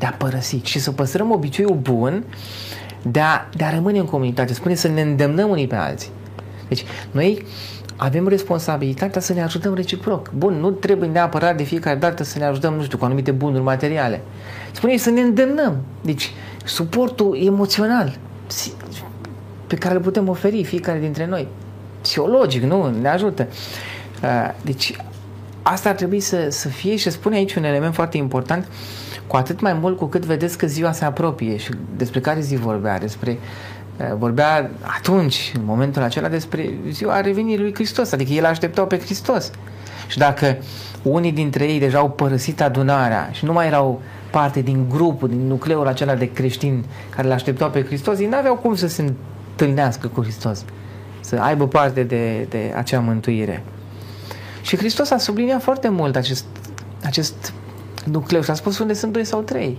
de a părăsi și să păstrăm obiceiul bun de a, de a rămâne în comunitate. Spune să ne îndemnăm unii pe alții. Deci, noi avem responsabilitatea să ne ajutăm reciproc. Bun, nu trebuie neapărat de fiecare dată să ne ajutăm, nu știu, cu anumite bunuri materiale. Spune să ne îndemnăm. Deci, suportul emoțional si- pe care îl putem oferi fiecare dintre noi. Psihologic, nu? Ne ajută. Uh, Deci, asta ar trebui să, să fie și spune aici un element foarte important, cu atât mai mult cu cât vedeți că ziua se apropie și despre care zi vorbea, despre uh, vorbea atunci, în momentul acela, despre ziua revenirii lui Hristos, adică el așteptau pe Hristos. Și dacă unii dintre ei deja au părăsit adunarea și nu mai erau parte din grupul, din nucleul acela de creștini care îl așteptau pe Hristos, ei n-aveau cum să se întâlnească cu Hristos, să aibă parte de, de acea mântuire. Și Hristos a subliniat foarte mult acest, acest nucleu și a spus unde sunt doi sau trei.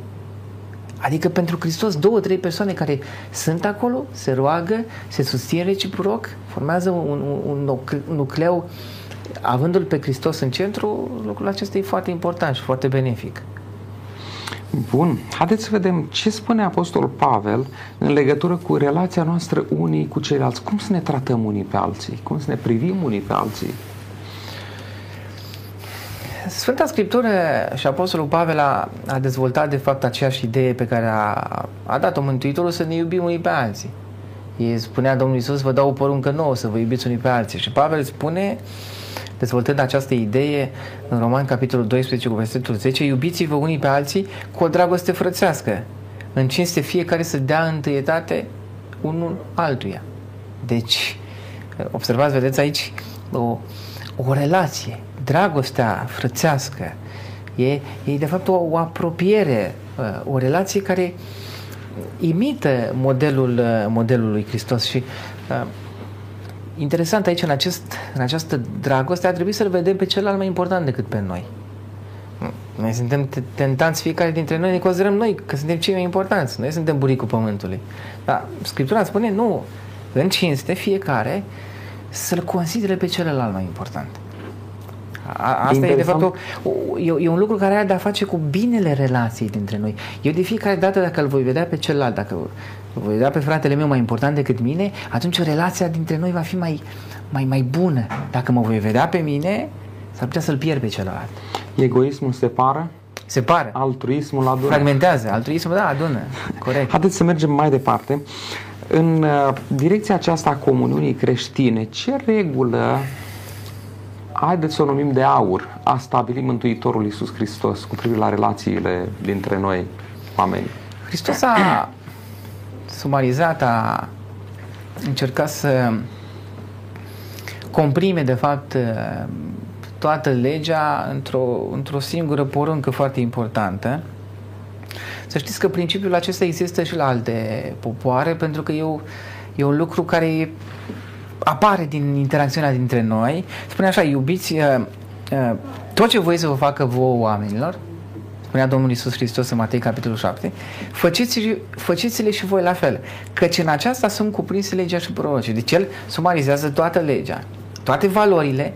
Adică pentru Hristos două, trei persoane care sunt acolo, se roagă, se susțin reciproc, formează un, un, un nucleu, avându-L pe Hristos în centru, lucrul acesta e foarte important și foarte benefic. Bun, haideți să vedem ce spune Apostolul Pavel în legătură cu relația noastră unii cu ceilalți. Cum să ne tratăm unii pe alții? Cum să ne privim unii pe alții? Sfânta Scriptură și Apostolul Pavel a, a dezvoltat de fapt aceeași idee pe care a, a dat-o Mântuitorul să ne iubim unii pe alții. El spunea Domnul Iisus, vă dau o poruncă nouă să vă iubiți unii pe alții. Și Pavel spune, dezvoltând această idee în Roman capitolul 12 cu versetul 10, iubiți-vă unii pe alții cu o dragoste frățească, în cinste fiecare să dea întâietate unul altuia. Deci, observați, vedeți aici o, o relație, dragostea frățească, e, e de fapt o, o apropiere, o relație care imită modelul, modelul lui Hristos și uh, interesant aici în, acest, în această dragoste ar trebui să-l vedem pe celălalt mai important decât pe noi. Noi suntem tentați fiecare dintre noi, ne considerăm noi că suntem cei mai importanți. Noi suntem buricul pământului. Dar Scriptura spune nu, în cinste fiecare să-l considere pe celălalt mai important. A, asta Interesant. e de fapt o, o, e, e un lucru care are de-a face cu binele relației dintre noi. Eu de fiecare dată dacă îl voi vedea pe celălalt, dacă îl voi vedea pe fratele meu mai important decât mine, atunci relația dintre noi va fi mai, mai, mai bună. Dacă mă voi vedea pe mine, s-ar putea să-l pierd pe celălalt. Egoismul separă? Separă. Altruismul adună. Fragmentează. Altruismul, da, adună. Corect. Haideți să mergem mai departe. În uh, direcția aceasta a comuniunii creștine, ce regulă haideți să o numim de aur, a stabilit Mântuitorul Iisus Hristos cu privire la relațiile dintre noi, oameni. Hristos a sumarizat, a încercat să comprime, de fapt, toată legea într-o, într-o singură poruncă foarte importantă. Să știți că principiul acesta există și la alte popoare, pentru că e, o, e un lucru care apare din interacțiunea dintre noi. Spune așa, iubiți uh, uh, tot ce voi să vă facă vouă oamenilor, spunea Domnul Isus Hristos în Matei capitolul 7, faceți, faceți-le și voi la fel, căci în aceasta sunt cuprinse legea și prorocii. Deci el sumarizează toată legea, toate valorile,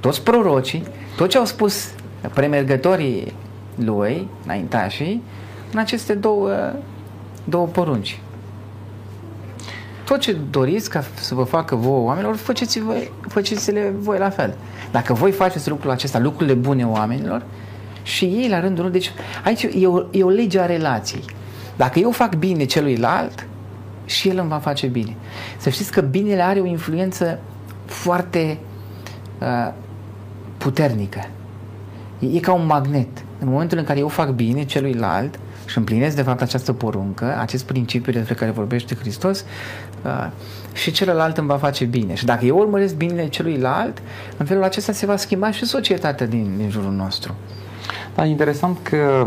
toți prorocii, tot ce au spus premergătorii lui, înaintașii, în aceste două, două porunci. Tot ce doriți ca să vă facă vouă oamenilor, faceți voi, faceți-le voi la fel. Dacă voi faceți lucrul acesta, lucrurile bune oamenilor, și ei la rândul lor, deci aici e o, e o lege a relației. Dacă eu fac bine celuilalt, și el îmi va face bine. Să știți că binele are o influență foarte uh, puternică. E, e ca un magnet. În momentul în care eu fac bine celuilalt și împlinesc de fapt această poruncă, acest principiu despre care vorbește Hristos, uh, și celălalt îmi va face bine. Și dacă eu urmăresc binele celuilalt, în felul acesta se va schimba și societatea din, din jurul nostru. Da, interesant că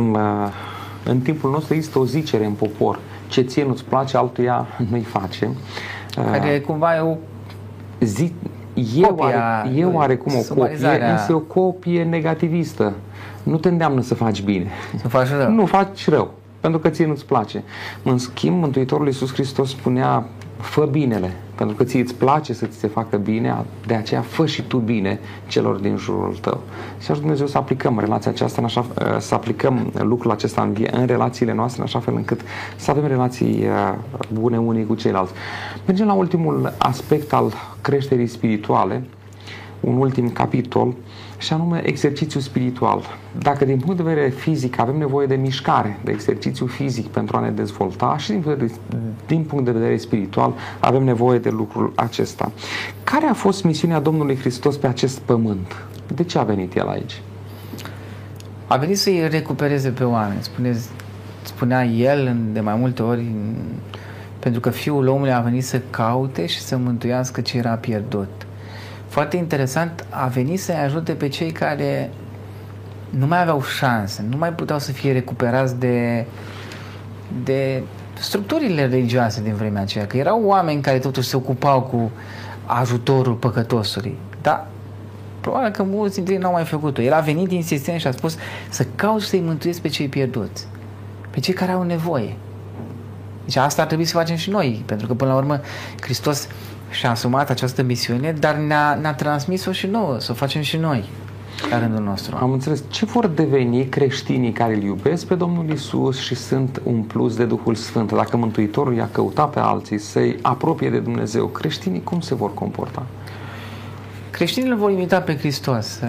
în timpul nostru există o zicere în popor. Ce ție nu-ți place, altuia nu-i face. Care cumva e o zi, e, oare, e oarecum o copie, însă e o copie negativistă. Nu te îndeamnă să faci bine. Să faci rău. Nu faci rău, pentru că ție nu-ți place. În schimb, Mântuitorul Iisus Hristos spunea fă binele, pentru că ție îți place să ți se facă bine, de aceea fă și tu bine celor din jurul tău. Și aș Dumnezeu să aplicăm relația aceasta, în așa, uh, să aplicăm lucrul acesta în, în relațiile noastre, în așa fel încât să avem relații uh, bune unii cu ceilalți. Mergem la ultimul aspect al creșterii spirituale, un ultim capitol, și anume exercițiu spiritual. Dacă din punct de vedere fizic avem nevoie de mișcare, de exercițiu fizic pentru a ne dezvolta și din punct de vedere, din punct de vedere spiritual avem nevoie de lucrul acesta. Care a fost misiunea Domnului Hristos pe acest pământ? De ce a venit El aici? A venit să-i recupereze pe oameni. Spune, spunea El de mai multe ori pentru că Fiul omului a venit să caute și să mântuiască ce era pierdut foarte interesant, a venit să-i ajute pe cei care nu mai aveau șanse, nu mai puteau să fie recuperați de, de structurile religioase din vremea aceea, că erau oameni care totuși se ocupau cu ajutorul păcătosului, dar probabil că mulți dintre ei n-au mai făcut-o. El a venit insistent și a spus să caut să-i mântuiesc pe cei pierduți, pe cei care au nevoie. Deci asta ar trebui să facem și noi, pentru că până la urmă Hristos și-a asumat această misiune, dar ne-a, ne-a transmis-o și nouă, să o facem și noi la rândul nostru. Am înțeles. Ce vor deveni creștinii care îl iubesc pe Domnul Isus și sunt un plus de Duhul Sfânt? Dacă Mântuitorul i-a căutat pe alții să-i apropie de Dumnezeu, creștinii cum se vor comporta? Creștinii îl vor imita pe Hristos.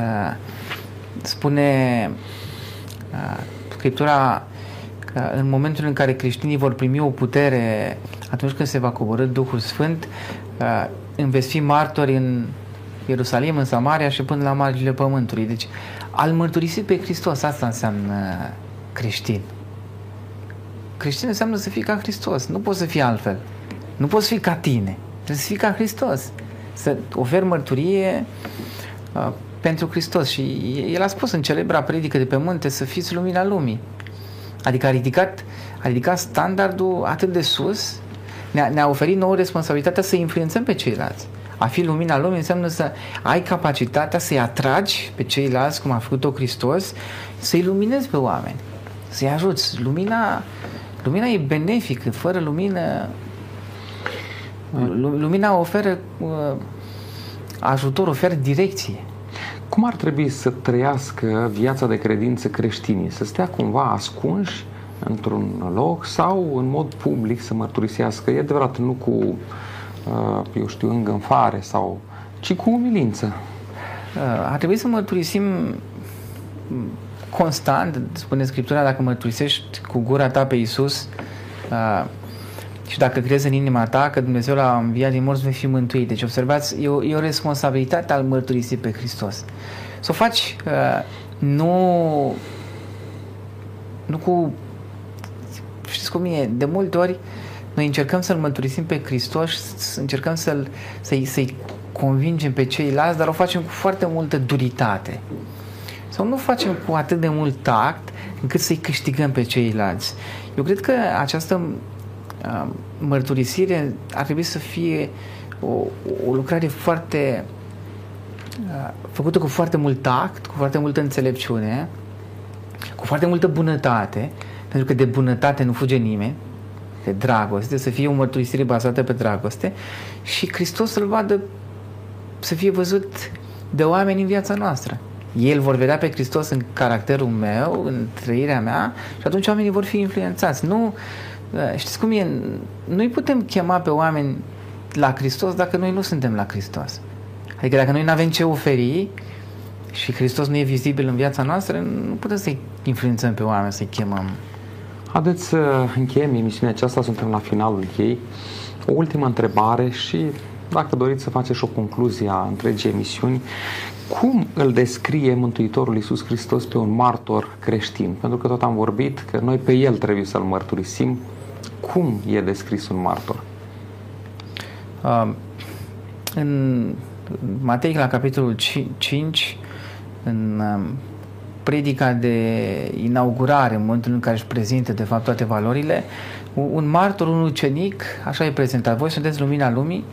Spune Scriptura că în momentul în care creștinii vor primi o putere atunci când se va coborâ Duhul Sfânt, îmi veți fi martori în Ierusalim, în Samaria și până la marginile pământului. Deci, al mărturisi pe Hristos, asta înseamnă creștin. Creștin înseamnă să fii ca Hristos. Nu poți să fii altfel. Nu poți fi ca tine. Trebuie să fii ca Hristos. Să oferi mărturie uh, pentru Hristos. Și el a spus în celebra predică de pe munte să fiți lumina lumii. Adică a ridicat, a ridicat standardul atât de sus ne-a, ne oferit nouă responsabilitatea să influențăm pe ceilalți. A fi lumina lumii înseamnă să ai capacitatea să-i atragi pe ceilalți, cum a făcut-o Hristos, să-i luminezi pe oameni, să-i ajuți. Lumina, lumina e benefică, fără lumină lumina oferă uh, ajutor, oferă direcție. Cum ar trebui să trăiască viața de credință creștinii? Să stea cumva ascunși într-un loc sau în mod public să mărturisească. E adevărat, nu cu, uh, eu știu, îngânfare sau, ci cu umilință. Uh, ar trebui să mărturisim constant, spune Scriptura, dacă mărturisești cu gura ta pe Isus uh, și dacă crezi în inima ta că Dumnezeu l-a înviat din morți, vei fi mântuit. Deci observați, e o, e o responsabilitate al mărturisi pe Hristos. Să o faci nu, nu cu știți cum e, de multe ori noi încercăm să-L mărturisim pe Hristos, încercăm să-l, să-i, să-i convingem pe ceilalți, dar o facem cu foarte multă duritate. Sau nu facem cu atât de mult tact încât să-i câștigăm pe ceilalți. Eu cred că această uh, mărturisire ar trebui să fie o, o lucrare foarte uh, făcută cu foarte mult tact, cu foarte multă înțelepciune, cu foarte multă bunătate, pentru că de bunătate nu fuge nimeni, de dragoste, să fie o mărturisire bazată pe dragoste și Hristos să-L vadă, să fie văzut de oameni în viața noastră. Ei vor vedea pe Hristos în caracterul meu, în trăirea mea și atunci oamenii vor fi influențați. Nu, știți cum e, nu-i putem chema pe oameni la Hristos dacă noi nu suntem la Hristos. Adică dacă noi nu avem ce oferi și Hristos nu e vizibil în viața noastră, nu putem să-i influențăm pe oameni, să-i chemăm. Haideți să încheiem emisiunea aceasta, suntem la finalul ei. O ultimă întrebare și dacă doriți să faceți o concluzie a întregii emisiuni, cum îl descrie Mântuitorul Iisus Hristos pe un martor creștin? Pentru că tot am vorbit că noi pe el trebuie să-l mărturisim. Cum e descris un martor? Uh, în Matei, la capitolul 5, în uh, predica de inaugurare, în momentul în care își prezintă de fapt toate valorile, un martor, un ucenic, așa e prezentat. Voi sunteți lumina lumii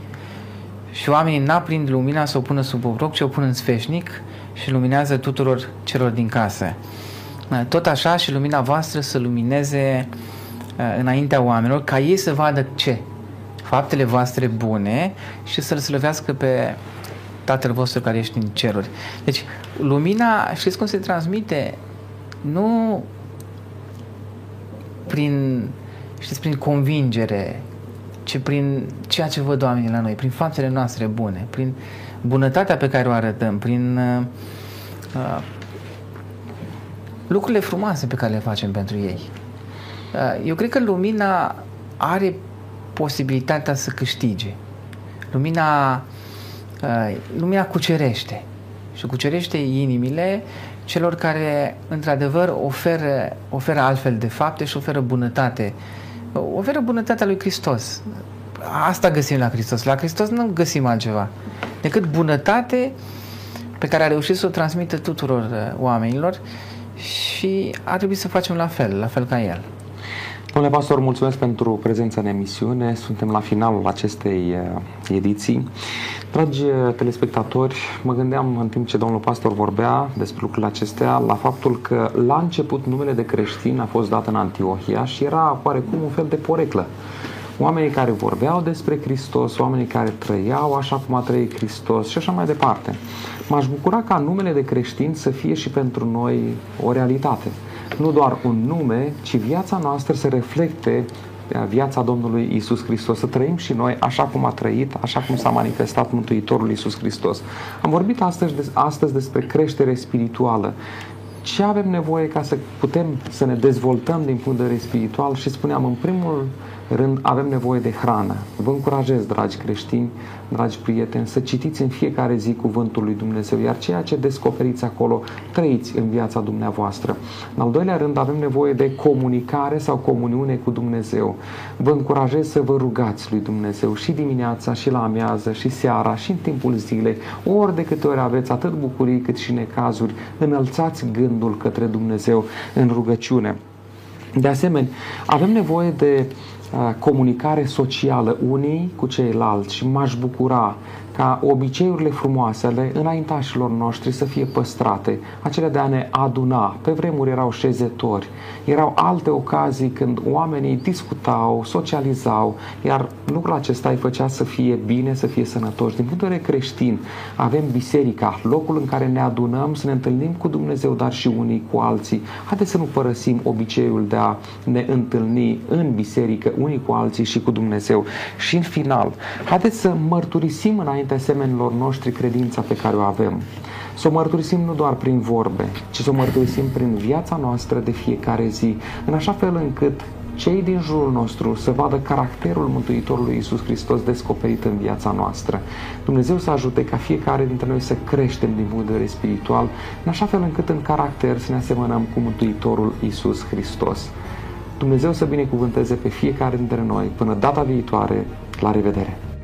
și oamenii n-aprind lumina să o pună sub obroc, ci o pun în sfeșnic și luminează tuturor celor din casă. Tot așa și lumina voastră să lumineze uh, înaintea oamenilor, ca ei să vadă ce? Faptele voastre bune și să-L slăvească pe Tatăl vostru care ești în ceruri. Deci, lumina, știți cum se transmite? Nu prin, știți, prin convingere, ci prin ceea ce văd oamenii la noi, prin faptele noastre bune, prin bunătatea pe care o arătăm, prin uh, uh, lucrurile frumoase pe care le facem pentru ei. Uh, eu cred că lumina are posibilitatea să câștige. Lumina Uh, lumea cucerește și cucerește inimile celor care într-adevăr oferă, oferă altfel de fapte și oferă bunătate. Oferă bunătatea lui Hristos. Asta găsim la Hristos. La Hristos nu găsim altceva decât bunătate pe care a reușit să o transmită tuturor uh, oamenilor și ar trebui să facem la fel, la fel ca El. Domnule pastor, mulțumesc pentru prezența în emisiune. Suntem la finalul acestei uh, ediții. Dragi uh, telespectatori, mă gândeam în timp ce domnul pastor vorbea despre lucrurile acestea la faptul că la început numele de creștin a fost dat în Antiohia și era oarecum un fel de poreclă. Oamenii care vorbeau despre Hristos, oamenii care trăiau așa cum a trăit Hristos și așa mai departe. M-aș bucura ca numele de creștin să fie și pentru noi o realitate nu doar un nume, ci viața noastră să reflecte uh, viața Domnului Isus Hristos, să trăim și noi așa cum a trăit, așa cum s-a manifestat Mântuitorul Isus Hristos. Am vorbit astăzi, astăzi despre creștere spirituală. Ce avem nevoie ca să putem să ne dezvoltăm din punct de vedere spiritual și spuneam în primul rând avem nevoie de hrană. Vă încurajez, dragi creștini, dragi prieteni, să citiți în fiecare zi Cuvântul lui Dumnezeu, iar ceea ce descoperiți acolo, trăiți în viața dumneavoastră. În al doilea rând, avem nevoie de comunicare sau comuniune cu Dumnezeu. Vă încurajez să vă rugați lui Dumnezeu și dimineața, și la amiază, și seara, și în timpul zilei, ori de câte ori aveți atât bucurii cât și necazuri, înălțați gândul către Dumnezeu în rugăciune. De asemenea, avem nevoie de comunicare socială unii cu ceilalți și m-aș bucura ca obiceiurile frumoase ale înaintașilor noștri să fie păstrate, acele de a ne aduna. Pe vremuri erau șezători, erau alte ocazii când oamenii discutau, socializau, iar lucrul acesta îi făcea să fie bine, să fie sănătoși. Din punct de vedere creștin, avem biserica, locul în care ne adunăm, să ne întâlnim cu Dumnezeu, dar și unii cu alții. Haideți să nu părăsim obiceiul de a ne întâlni în biserică, unii cu alții și cu Dumnezeu. Și în final, haideți să mărturisim înainte înainte semenilor noștri credința pe care o avem. Să o mărturisim nu doar prin vorbe, ci să o mărturisim prin viața noastră de fiecare zi, în așa fel încât cei din jurul nostru să vadă caracterul Mântuitorului Iisus Hristos descoperit în viața noastră. Dumnezeu să ajute ca fiecare dintre noi să creștem din punct de vedere spiritual, în așa fel încât în caracter să ne asemănăm cu Mântuitorul Iisus Hristos. Dumnezeu să binecuvânteze pe fiecare dintre noi. Până data viitoare, la revedere!